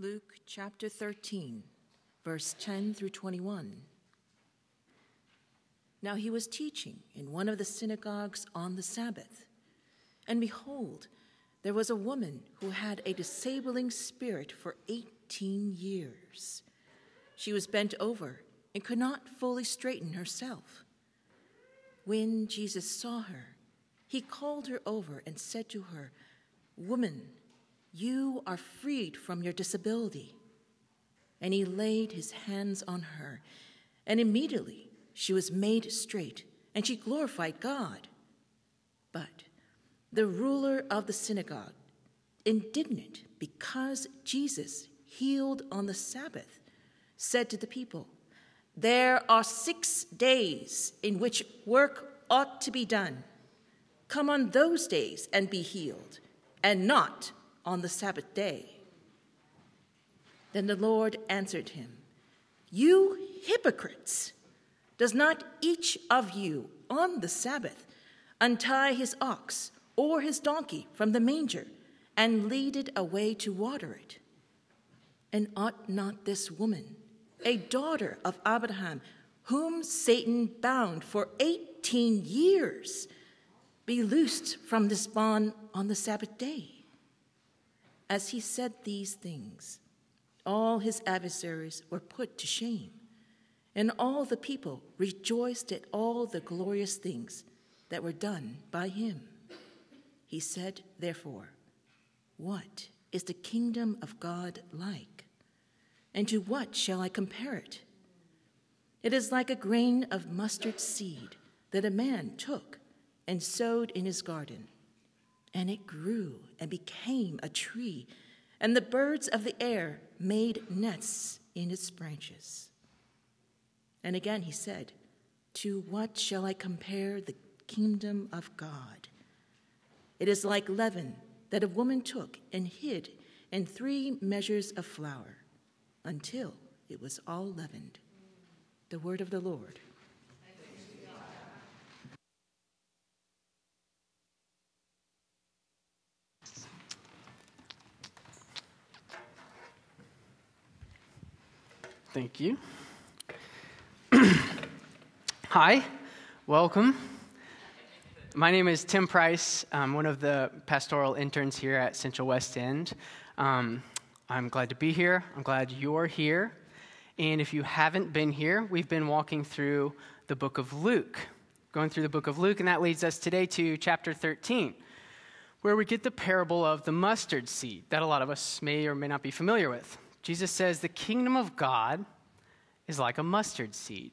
Luke chapter 13, verse 10 through 21. Now he was teaching in one of the synagogues on the Sabbath. And behold, there was a woman who had a disabling spirit for 18 years. She was bent over and could not fully straighten herself. When Jesus saw her, he called her over and said to her, Woman, you are freed from your disability. And he laid his hands on her, and immediately she was made straight, and she glorified God. But the ruler of the synagogue, indignant because Jesus healed on the Sabbath, said to the people, There are six days in which work ought to be done. Come on those days and be healed, and not on the Sabbath day. Then the Lord answered him, You hypocrites! Does not each of you on the Sabbath untie his ox or his donkey from the manger and lead it away to water it? And ought not this woman, a daughter of Abraham, whom Satan bound for 18 years, be loosed from this bond on the Sabbath day? As he said these things, all his adversaries were put to shame, and all the people rejoiced at all the glorious things that were done by him. He said, therefore, What is the kingdom of God like? And to what shall I compare it? It is like a grain of mustard seed that a man took and sowed in his garden and it grew and became a tree, and the birds of the air made nests in its branches. And again he said, To what shall I compare the kingdom of God? It is like leaven that a woman took and hid in three measures of flour until it was all leavened. The word of the Lord. Thank you. Hi, welcome. My name is Tim Price. I'm one of the pastoral interns here at Central West End. Um, I'm glad to be here. I'm glad you're here. And if you haven't been here, we've been walking through the book of Luke, going through the book of Luke, and that leads us today to chapter 13, where we get the parable of the mustard seed that a lot of us may or may not be familiar with. Jesus says the kingdom of God is like a mustard seed.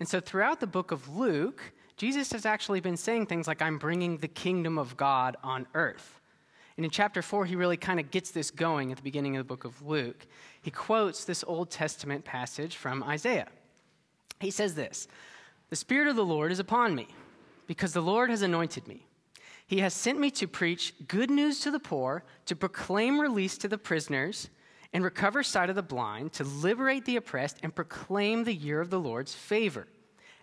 And so throughout the book of Luke, Jesus has actually been saying things like, I'm bringing the kingdom of God on earth. And in chapter 4, he really kind of gets this going at the beginning of the book of Luke. He quotes this Old Testament passage from Isaiah. He says this The Spirit of the Lord is upon me, because the Lord has anointed me. He has sent me to preach good news to the poor, to proclaim release to the prisoners and recover sight of the blind, to liberate the oppressed, and proclaim the year of the Lord's favor.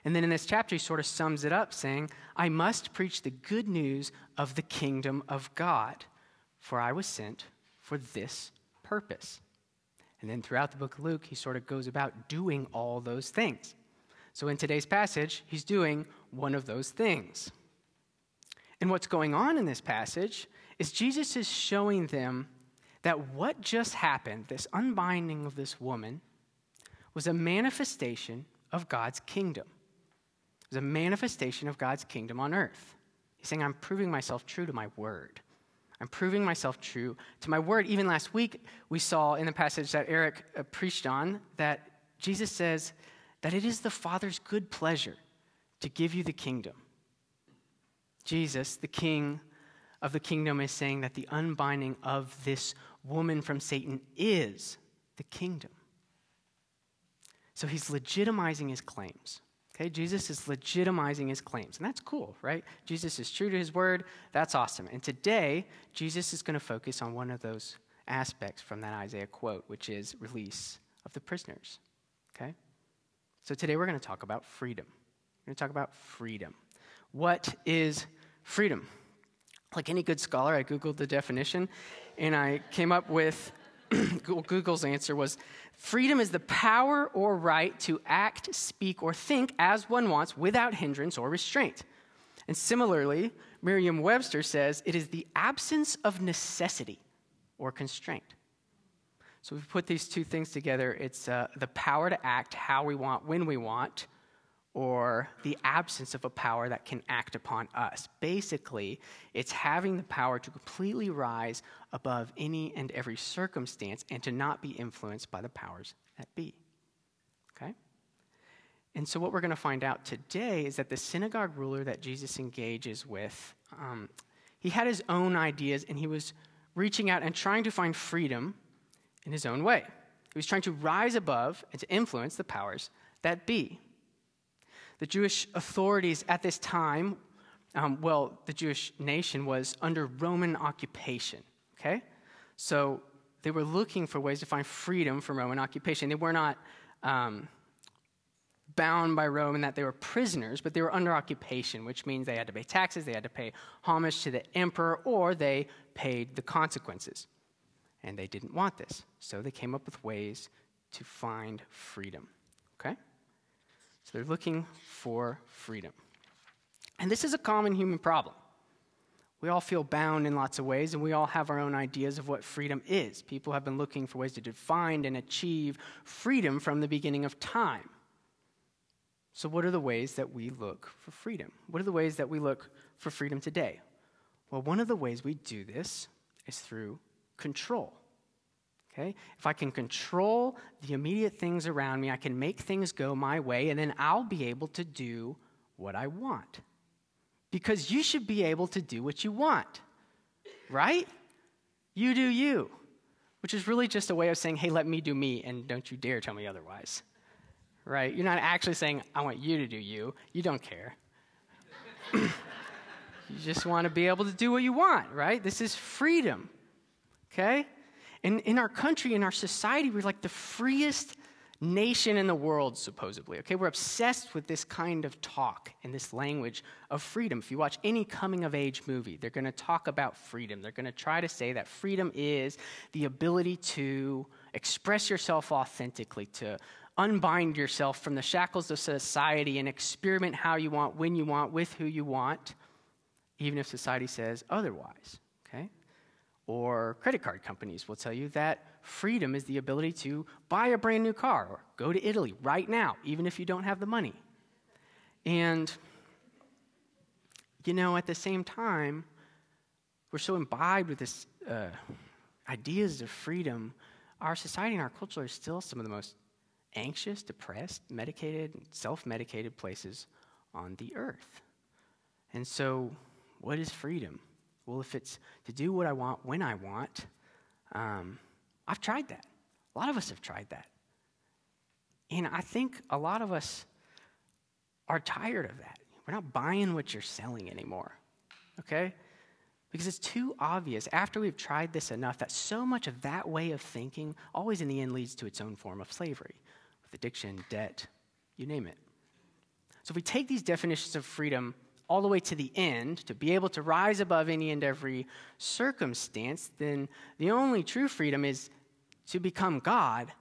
And then in this chapter, he sort of sums it up saying, I must preach the good news of the kingdom of God, for I was sent for this purpose. And then throughout the book of Luke, he sort of goes about doing all those things. So in today's passage, he's doing one of those things. And what's going on in this passage is Jesus is showing them that what just happened, this unbinding of this woman, was a manifestation of God's kingdom. It was a manifestation of God's kingdom on earth. He's saying, I'm proving myself true to my word. I'm proving myself true to my word. Even last week, we saw in the passage that Eric uh, preached on that Jesus says that it is the Father's good pleasure to give you the kingdom. Jesus, the King of the kingdom, is saying that the unbinding of this woman from Satan is the kingdom. So he's legitimizing his claims. Okay, Jesus is legitimizing his claims, and that's cool, right? Jesus is true to his word. That's awesome. And today, Jesus is going to focus on one of those aspects from that Isaiah quote, which is release of the prisoners. Okay? So today we're going to talk about freedom. We're going to talk about freedom. What is freedom? Like any good scholar, I Googled the definition and I came up with Google's answer was freedom is the power or right to act, speak, or think as one wants without hindrance or restraint. And similarly, Merriam Webster says it is the absence of necessity or constraint. So we put these two things together. It's uh, the power to act how we want, when we want, or the absence of a power that can act upon us. Basically, it's having the power to completely rise above any and every circumstance and to not be influenced by the powers that be. Okay? And so, what we're going to find out today is that the synagogue ruler that Jesus engages with, um, he had his own ideas and he was reaching out and trying to find freedom in his own way. He was trying to rise above and to influence the powers that be. The Jewish authorities at this time, um, well, the Jewish nation was under Roman occupation, okay? So they were looking for ways to find freedom from Roman occupation. They were not um, bound by Rome in that they were prisoners, but they were under occupation, which means they had to pay taxes, they had to pay homage to the emperor, or they paid the consequences. And they didn't want this. So they came up with ways to find freedom. So they're looking for freedom. And this is a common human problem. We all feel bound in lots of ways, and we all have our own ideas of what freedom is. People have been looking for ways to define and achieve freedom from the beginning of time. So, what are the ways that we look for freedom? What are the ways that we look for freedom today? Well, one of the ways we do this is through control. Okay? If I can control the immediate things around me, I can make things go my way, and then I'll be able to do what I want. Because you should be able to do what you want, right? You do you, which is really just a way of saying, hey, let me do me, and don't you dare tell me otherwise, right? You're not actually saying, I want you to do you. You don't care. you just want to be able to do what you want, right? This is freedom, okay? In, in our country, in our society, we're like the freest nation in the world, supposedly. Okay, we're obsessed with this kind of talk and this language of freedom. If you watch any coming of age movie, they're going to talk about freedom. They're going to try to say that freedom is the ability to express yourself authentically, to unbind yourself from the shackles of society and experiment how you want, when you want, with who you want, even if society says otherwise. Or credit card companies will tell you that freedom is the ability to buy a brand new car or go to Italy right now, even if you don't have the money. And, you know, at the same time, we're so imbibed with this uh, ideas of freedom. Our society and our culture are still some of the most anxious, depressed, medicated, self medicated places on the earth. And so, what is freedom? Well, if it's to do what I want when I want, um, I've tried that. A lot of us have tried that. And I think a lot of us are tired of that. We're not buying what you're selling anymore, okay? Because it's too obvious after we've tried this enough that so much of that way of thinking always in the end leads to its own form of slavery with addiction, debt, you name it. So if we take these definitions of freedom all the way to the end, to be able to rise above any and every circumstance, then the only true freedom is to become God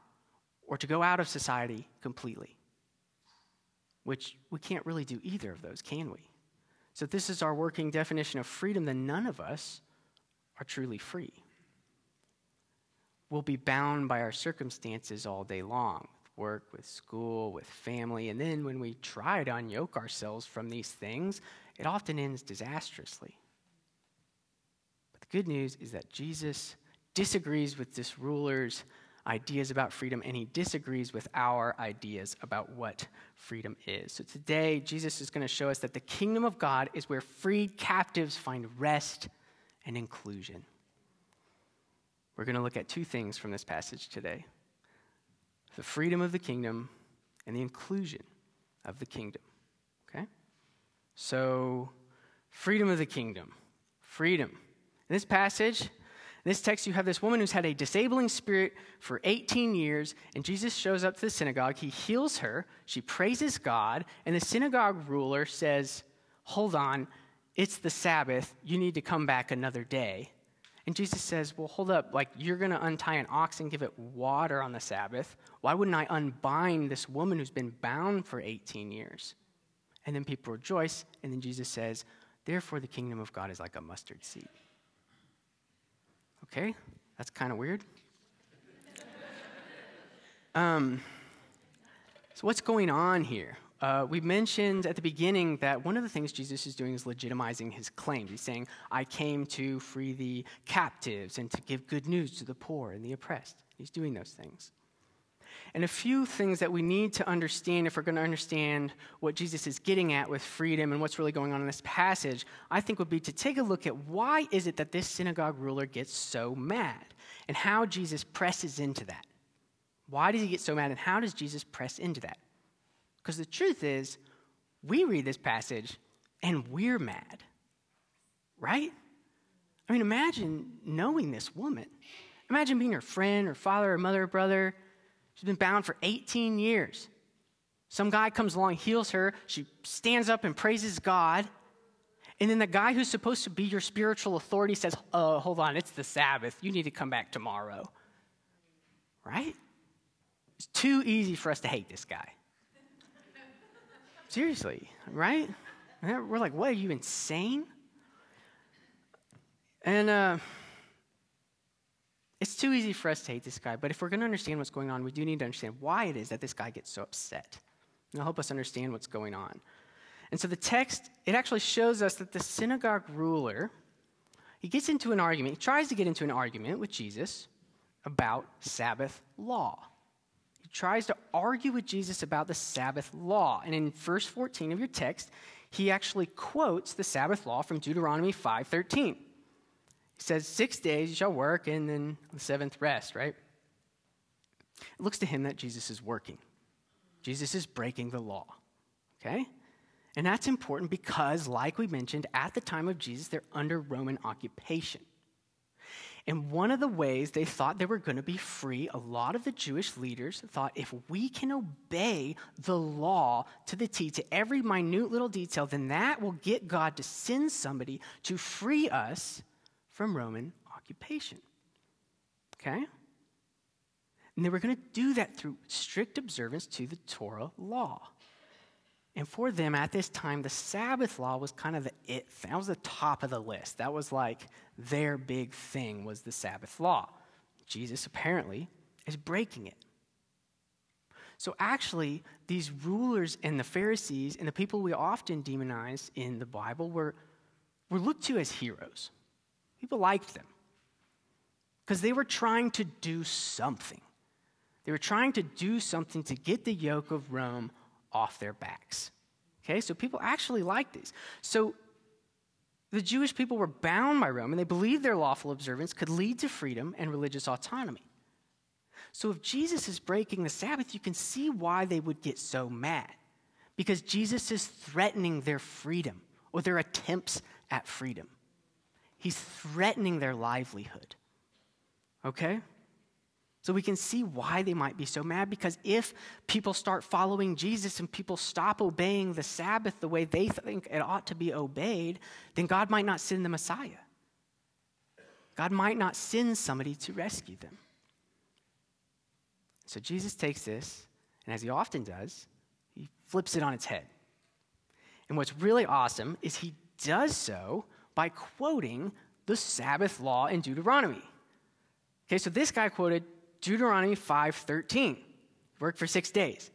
or to go out of society completely. Which we can't really do either of those, can we? So, this is our working definition of freedom, then none of us are truly free. We'll be bound by our circumstances all day long work, with school, with family. And then when we try to unyoke ourselves from these things, it often ends disastrously. But the good news is that Jesus disagrees with this ruler's ideas about freedom and he disagrees with our ideas about what freedom is. So today, Jesus is going to show us that the kingdom of God is where freed captives find rest and inclusion. We're going to look at two things from this passage today the freedom of the kingdom and the inclusion of the kingdom. Okay? So, freedom of the kingdom. Freedom. In this passage, in this text, you have this woman who's had a disabling spirit for 18 years, and Jesus shows up to the synagogue. He heals her. She praises God, and the synagogue ruler says, Hold on, it's the Sabbath. You need to come back another day. And Jesus says, Well, hold up, like you're going to untie an ox and give it water on the Sabbath. Why wouldn't I unbind this woman who's been bound for 18 years? And then people rejoice, and then Jesus says, Therefore, the kingdom of God is like a mustard seed. Okay, that's kind of weird. um, so, what's going on here? Uh, we mentioned at the beginning that one of the things Jesus is doing is legitimizing his claims. He's saying, I came to free the captives and to give good news to the poor and the oppressed. He's doing those things. And a few things that we need to understand if we're going to understand what Jesus is getting at with freedom and what's really going on in this passage, I think would be to take a look at why is it that this synagogue ruler gets so mad and how Jesus presses into that. Why does he get so mad and how does Jesus press into that? Because the truth is, we read this passage and we're mad, right? I mean, imagine knowing this woman. Imagine being her friend or father or mother or brother. She's been bound for 18 years. Some guy comes along, heals her. She stands up and praises God. And then the guy who's supposed to be your spiritual authority says, Oh, hold on, it's the Sabbath. You need to come back tomorrow. Right? It's too easy for us to hate this guy. Seriously, right? We're like, what, are you insane? And uh, it's too easy for us to hate this guy, but if we're going to understand what's going on, we do need to understand why it is that this guy gets so upset. And it'll help us understand what's going on. And so the text, it actually shows us that the synagogue ruler, he gets into an argument, he tries to get into an argument with Jesus about Sabbath law tries to argue with Jesus about the Sabbath law. And in verse 14 of your text, he actually quotes the Sabbath law from Deuteronomy 5:13. He says, Six days you shall work, and then the seventh rest, right? It looks to him that Jesus is working. Jesus is breaking the law. Okay? And that's important because, like we mentioned, at the time of Jesus, they're under Roman occupation. And one of the ways they thought they were going to be free, a lot of the Jewish leaders thought if we can obey the law to the T, to every minute little detail, then that will get God to send somebody to free us from Roman occupation. Okay? And they were going to do that through strict observance to the Torah law. And for them at this time, the Sabbath law was kind of the it. That was the top of the list. That was like their big thing was the Sabbath law. Jesus apparently is breaking it. So actually, these rulers and the Pharisees and the people we often demonize in the Bible were, were looked to as heroes. People liked them because they were trying to do something. They were trying to do something to get the yoke of Rome off their backs. Okay, so people actually liked these. So the Jewish people were bound by Rome, and they believed their lawful observance could lead to freedom and religious autonomy. So if Jesus is breaking the Sabbath, you can see why they would get so mad. Because Jesus is threatening their freedom or their attempts at freedom. He's threatening their livelihood. Okay? So we can see why they might be so mad because if people start following Jesus and people stop obeying the Sabbath the way they think it ought to be obeyed, then God might not send the Messiah. God might not send somebody to rescue them. So Jesus takes this, and as he often does, he flips it on its head. And what's really awesome is he does so by quoting the Sabbath law in Deuteronomy. Okay, so this guy quoted Deuteronomy 5:13. Work for 6 days.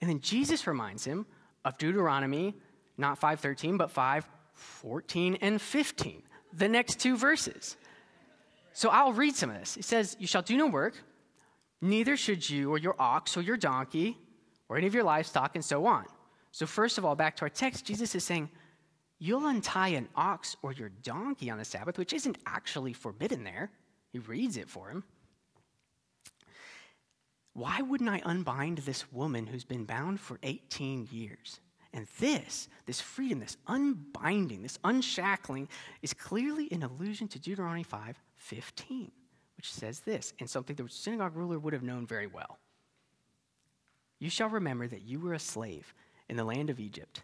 And then Jesus reminds him of Deuteronomy not 5:13 but 5:14 and 15. The next two verses. So I'll read some of this. It says, "You shall do no work, neither should you or your ox or your donkey or any of your livestock and so on." So first of all, back to our text, Jesus is saying, You'll untie an ox or your donkey on the Sabbath, which isn't actually forbidden there. He reads it for him. Why wouldn't I unbind this woman who's been bound for 18 years? And this, this freedom, this unbinding, this unshackling, is clearly an allusion to Deuteronomy 5 15, which says this, and something the synagogue ruler would have known very well. You shall remember that you were a slave in the land of Egypt,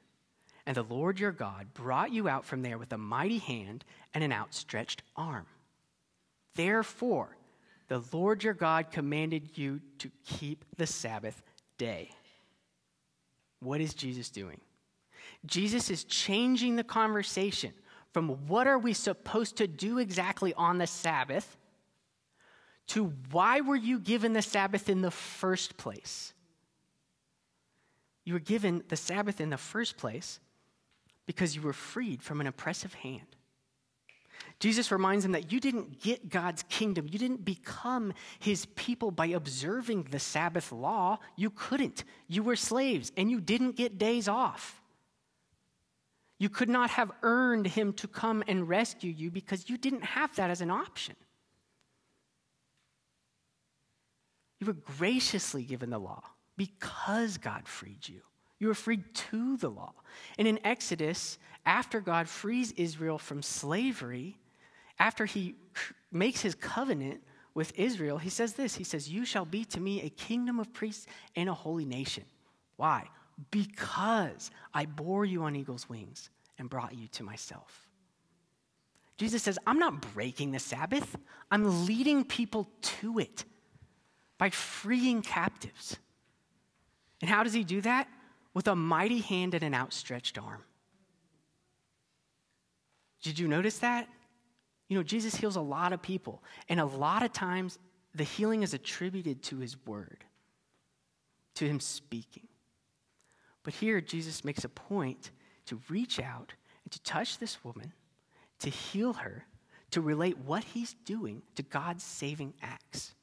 and the Lord your God brought you out from there with a mighty hand and an outstretched arm. Therefore, the Lord your God commanded you to keep the Sabbath day. What is Jesus doing? Jesus is changing the conversation from what are we supposed to do exactly on the Sabbath to why were you given the Sabbath in the first place? You were given the Sabbath in the first place because you were freed from an oppressive hand. Jesus reminds them that you didn't get God's kingdom. You didn't become his people by observing the Sabbath law. You couldn't. You were slaves and you didn't get days off. You could not have earned him to come and rescue you because you didn't have that as an option. You were graciously given the law because God freed you. You were freed to the law. And in Exodus, after God frees Israel from slavery, after he makes his covenant with Israel, he says this He says, You shall be to me a kingdom of priests and a holy nation. Why? Because I bore you on eagle's wings and brought you to myself. Jesus says, I'm not breaking the Sabbath, I'm leading people to it by freeing captives. And how does he do that? With a mighty hand and an outstretched arm. Did you notice that? You know, Jesus heals a lot of people, and a lot of times the healing is attributed to his word, to him speaking. But here, Jesus makes a point to reach out and to touch this woman, to heal her, to relate what he's doing to God's saving acts.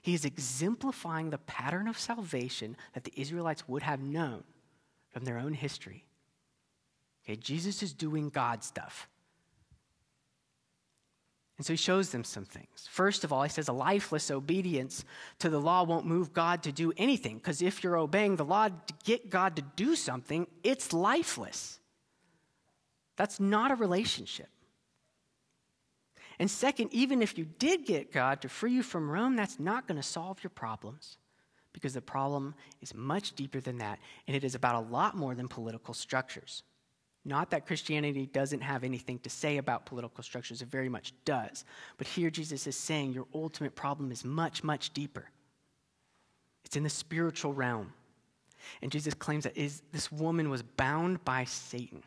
He is exemplifying the pattern of salvation that the Israelites would have known from their own history. Okay, Jesus is doing God stuff. And so he shows them some things. First of all, he says a lifeless obedience to the law won't move God to do anything, because if you're obeying the law to get God to do something, it's lifeless. That's not a relationship. And second, even if you did get God to free you from Rome, that's not going to solve your problems because the problem is much deeper than that, and it is about a lot more than political structures. Not that Christianity doesn't have anything to say about political structures, it very much does. But here Jesus is saying your ultimate problem is much, much deeper. It's in the spiritual realm. And Jesus claims that is, this woman was bound by Satan.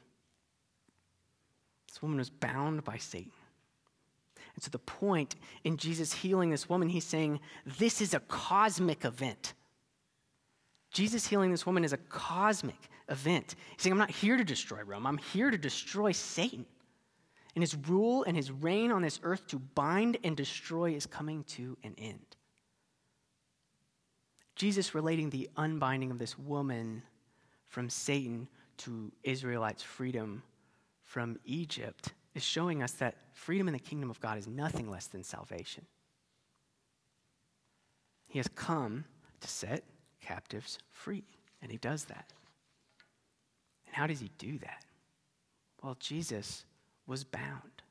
This woman was bound by Satan. And so, the point in Jesus healing this woman, he's saying this is a cosmic event. Jesus healing this woman is a cosmic event. He's saying, I'm not here to destroy Rome, I'm here to destroy Satan. And his rule and his reign on this earth to bind and destroy is coming to an end. Jesus relating the unbinding of this woman from Satan to Israelites' freedom from Egypt is showing us that freedom in the kingdom of God is nothing less than salvation. He has come to set captives free, and he does that. How does he do that? Well, Jesus was bound.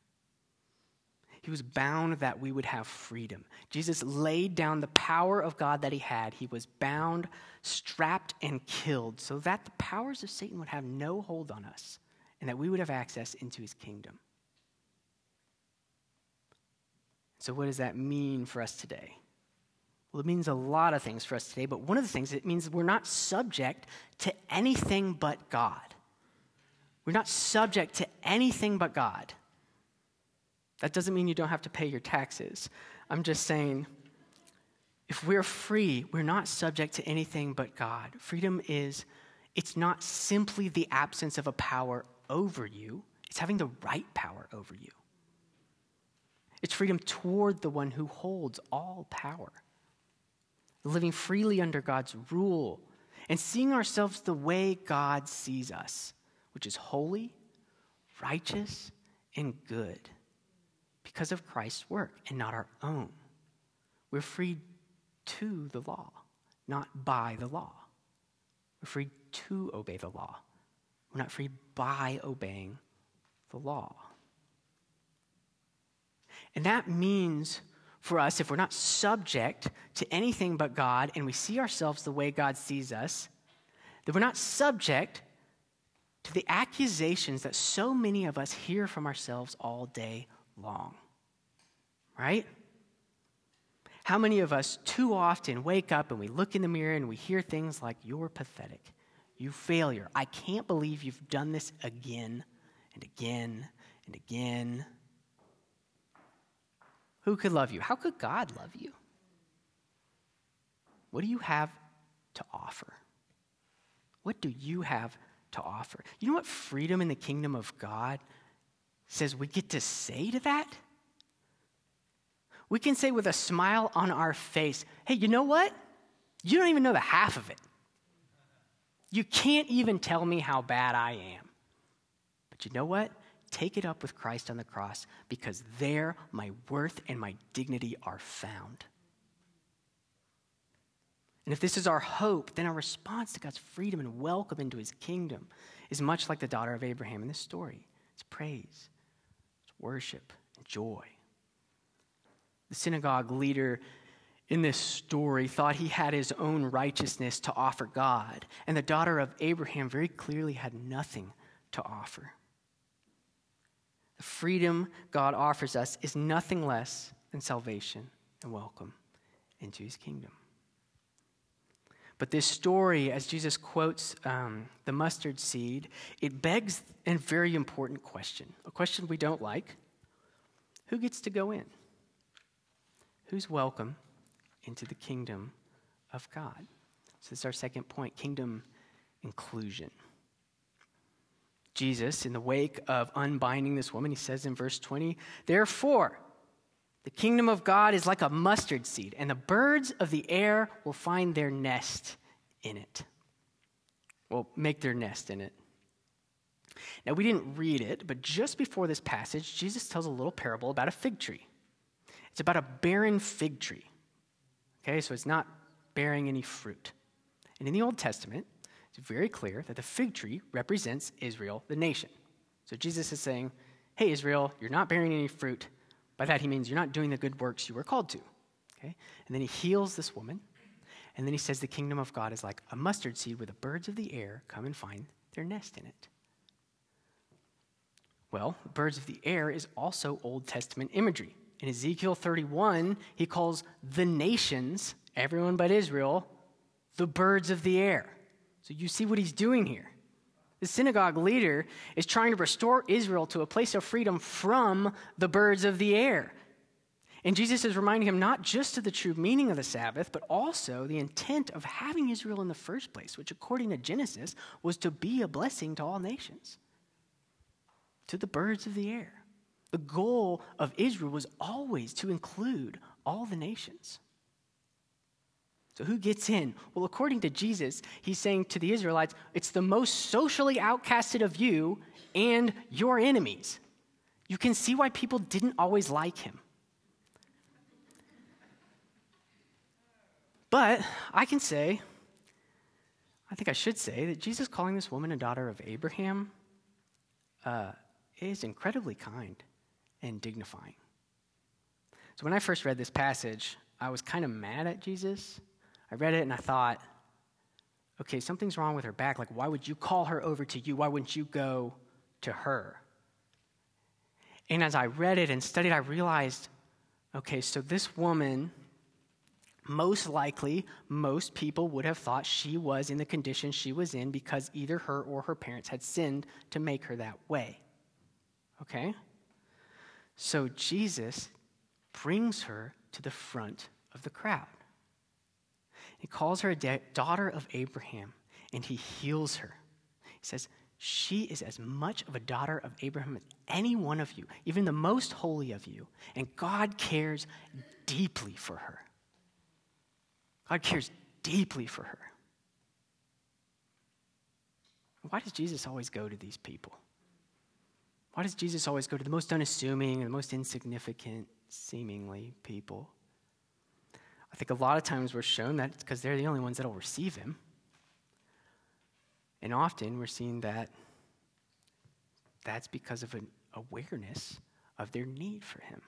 He was bound that we would have freedom. Jesus laid down the power of God that he had. He was bound, strapped, and killed so that the powers of Satan would have no hold on us and that we would have access into his kingdom. So, what does that mean for us today? Well, it means a lot of things for us today, but one of the things it means we're not subject to anything but God. We're not subject to anything but God. That doesn't mean you don't have to pay your taxes. I'm just saying, if we're free, we're not subject to anything but God. Freedom is, it's not simply the absence of a power over you, it's having the right power over you. It's freedom toward the one who holds all power. Living freely under God's rule and seeing ourselves the way God sees us which is holy, righteous, and good because of Christ's work and not our own. We're freed to the law, not by the law. We're free to obey the law. We're not free by obeying the law. And that means for us, if we're not subject to anything but God and we see ourselves the way God sees us, that we're not subject to the accusations that so many of us hear from ourselves all day long. right? How many of us too often wake up and we look in the mirror and we hear things like, You're pathetic, you failure, I can't believe you've done this again and again and again. Who could love you? How could God love you? What do you have to offer? What do you have to offer? You know what freedom in the kingdom of God says we get to say to that? We can say with a smile on our face, hey, you know what? You don't even know the half of it. You can't even tell me how bad I am. But you know what? Take it up with Christ on the cross because there my worth and my dignity are found. And if this is our hope, then our response to God's freedom and welcome into his kingdom is much like the daughter of Abraham in this story it's praise, it's worship, and joy. The synagogue leader in this story thought he had his own righteousness to offer God, and the daughter of Abraham very clearly had nothing to offer. The freedom God offers us is nothing less than salvation and welcome into his kingdom. But this story, as Jesus quotes um, the mustard seed, it begs a very important question a question we don't like who gets to go in? Who's welcome into the kingdom of God? So, this is our second point kingdom inclusion. Jesus, in the wake of unbinding this woman, he says in verse 20, Therefore, the kingdom of God is like a mustard seed, and the birds of the air will find their nest in it. Will make their nest in it. Now, we didn't read it, but just before this passage, Jesus tells a little parable about a fig tree. It's about a barren fig tree. Okay, so it's not bearing any fruit. And in the Old Testament, it's very clear that the fig tree represents Israel, the nation. So Jesus is saying, Hey, Israel, you're not bearing any fruit. By that, he means you're not doing the good works you were called to. Okay? And then he heals this woman. And then he says the kingdom of God is like a mustard seed where the birds of the air come and find their nest in it. Well, birds of the air is also Old Testament imagery. In Ezekiel 31, he calls the nations, everyone but Israel, the birds of the air. So you see what he's doing here. The synagogue leader is trying to restore Israel to a place of freedom from the birds of the air. And Jesus is reminding him not just of the true meaning of the Sabbath, but also the intent of having Israel in the first place, which, according to Genesis, was to be a blessing to all nations, to the birds of the air. The goal of Israel was always to include all the nations. So, who gets in? Well, according to Jesus, he's saying to the Israelites, it's the most socially outcasted of you and your enemies. You can see why people didn't always like him. But I can say, I think I should say, that Jesus calling this woman a daughter of Abraham uh, is incredibly kind and dignifying. So, when I first read this passage, I was kind of mad at Jesus I read it and I thought, okay, something's wrong with her back. Like, why would you call her over to you? Why wouldn't you go to her? And as I read it and studied, I realized, okay, so this woman, most likely, most people would have thought she was in the condition she was in because either her or her parents had sinned to make her that way. Okay? So Jesus brings her to the front of the crowd. He calls her a da- daughter of Abraham, and he heals her. He says, She is as much of a daughter of Abraham as any one of you, even the most holy of you. And God cares deeply for her. God cares deeply for her. Why does Jesus always go to these people? Why does Jesus always go to the most unassuming and the most insignificant, seemingly, people? I think a lot of times we're shown that because they're the only ones that will receive him. And often we're seeing that that's because of an awareness of their need for him.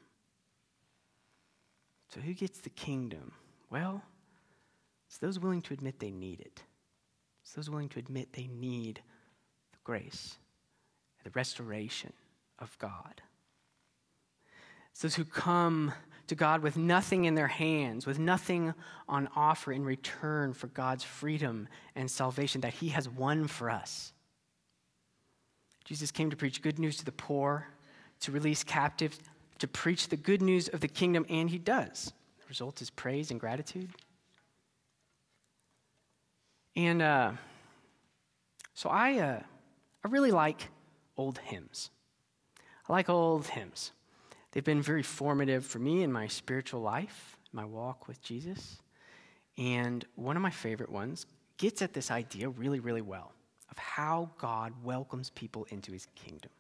So, who gets the kingdom? Well, it's those willing to admit they need it. It's those willing to admit they need the grace, the restoration of God. It's those who come to God with nothing in their hands, with nothing on offer in return for God's freedom and salvation that He has won for us. Jesus came to preach good news to the poor, to release captives, to preach the good news of the kingdom, and He does. The result is praise and gratitude. And uh, so I, uh, I really like old hymns. I like old hymns. They've been very formative for me in my spiritual life, my walk with Jesus. And one of my favorite ones gets at this idea really, really well of how God welcomes people into his kingdom.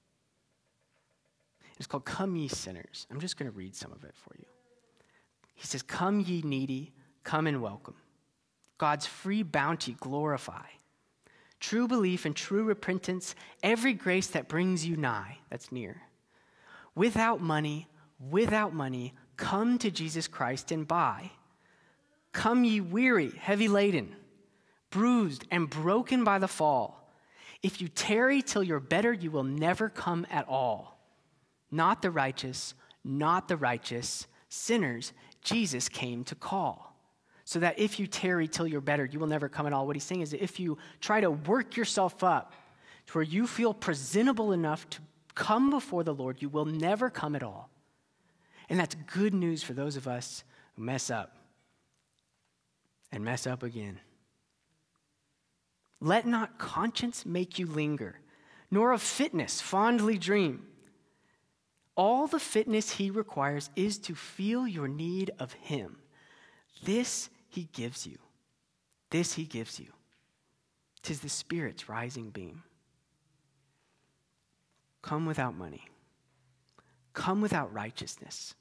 It's called Come Ye Sinners. I'm just going to read some of it for you. He says, Come ye needy, come and welcome. God's free bounty glorify. True belief and true repentance, every grace that brings you nigh, that's near. Without money, without money, come to Jesus Christ and buy. Come ye weary, heavy laden, bruised and broken by the fall. If you tarry till you're better, you will never come at all. Not the righteous, not the righteous, sinners, Jesus came to call so that if you tarry till you're better, you will never come at all. What he's saying is that if you try to work yourself up to where you feel presentable enough to come before the Lord, you will never come at all. And that's good news for those of us who mess up and mess up again. Let not conscience make you linger, nor of fitness fondly dream. All the fitness he requires is to feel your need of him. This he gives you. This he gives you. Tis the Spirit's rising beam. Come without money. Come without righteousness.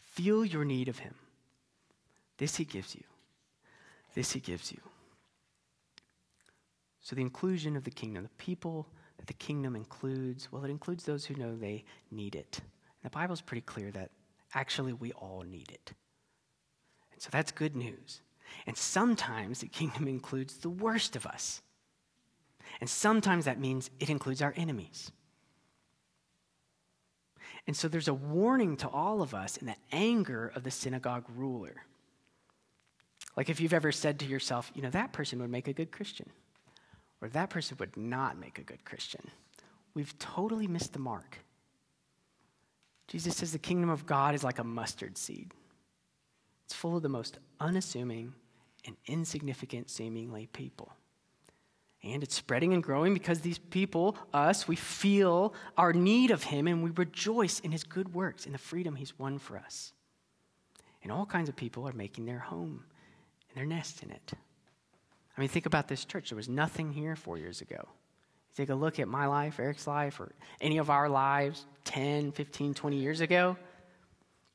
Feel your need of him. This he gives you. This he gives you. So, the inclusion of the kingdom, the people that the kingdom includes, well, it includes those who know they need it. And the Bible's pretty clear that actually we all need it. And so that's good news. And sometimes the kingdom includes the worst of us. And sometimes that means it includes our enemies. And so there's a warning to all of us in the anger of the synagogue ruler. Like if you've ever said to yourself, you know, that person would make a good Christian, or that person would not make a good Christian. We've totally missed the mark. Jesus says the kingdom of God is like a mustard seed. It's full of the most unassuming and insignificant seemingly people. And it's spreading and growing because these people, us, we feel our need of Him and we rejoice in His good works, in the freedom He's won for us. And all kinds of people are making their home and their nest in it. I mean, think about this church. There was nothing here four years ago. take a look at my life, Eric's life, or any of our lives 10, 15, 20 years ago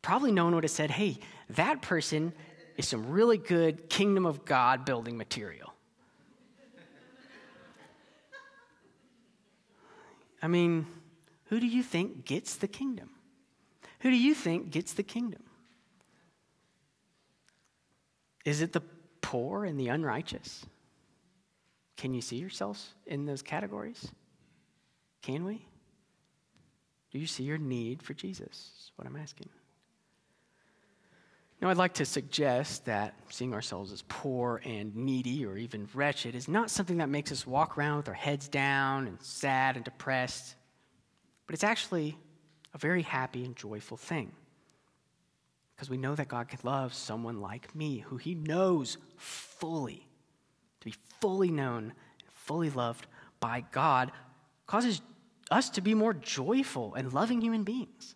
probably no one would have said, hey, that person is some really good kingdom of God building material. I mean, who do you think gets the kingdom? Who do you think gets the kingdom? Is it the poor and the unrighteous? Can you see yourselves in those categories? Can we? Do you see your need for Jesus? Is what I'm asking. Now, I'd like to suggest that seeing ourselves as poor and needy or even wretched is not something that makes us walk around with our heads down and sad and depressed, but it's actually a very happy and joyful thing. Because we know that God can love someone like me, who He knows fully. To be fully known and fully loved by God causes us to be more joyful and loving human beings.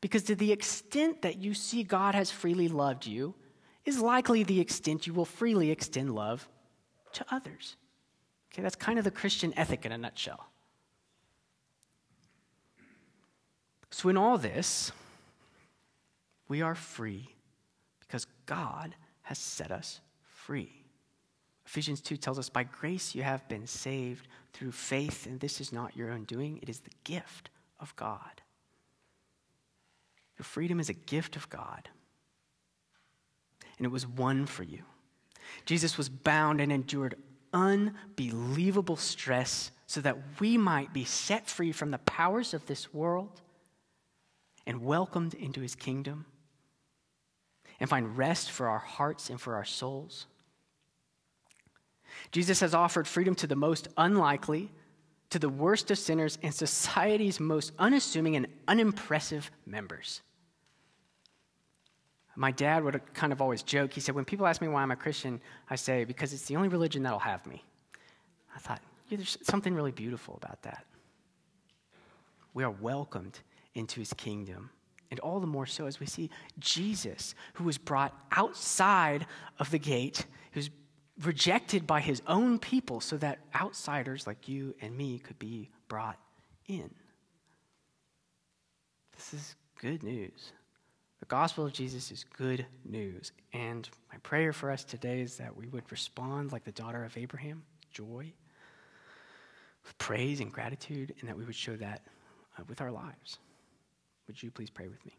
Because to the extent that you see God has freely loved you, is likely the extent you will freely extend love to others. Okay, that's kind of the Christian ethic in a nutshell. So, in all this, we are free because God has set us free. Ephesians 2 tells us, By grace you have been saved through faith, and this is not your own doing, it is the gift of God. Your freedom is a gift of God, and it was won for you. Jesus was bound and endured unbelievable stress so that we might be set free from the powers of this world and welcomed into his kingdom and find rest for our hearts and for our souls. Jesus has offered freedom to the most unlikely, to the worst of sinners, and society's most unassuming and unimpressive members. My dad would kind of always joke. He said, When people ask me why I'm a Christian, I say, Because it's the only religion that'll have me. I thought, yeah, there's something really beautiful about that. We are welcomed into his kingdom. And all the more so as we see Jesus, who was brought outside of the gate, who's rejected by his own people, so that outsiders like you and me could be brought in. This is good news. The gospel of Jesus is good news. And my prayer for us today is that we would respond like the daughter of Abraham, joy, with praise and gratitude, and that we would show that uh, with our lives. Would you please pray with me?